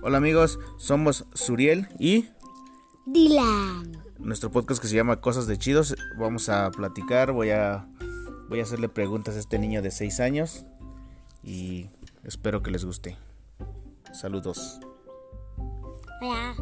Hola amigos, somos Suriel y Dylan. Nuestro podcast que se llama Cosas de Chidos. Vamos a platicar, voy a voy a hacerle preguntas a este niño de 6 años y espero que les guste. Saludos. Hola.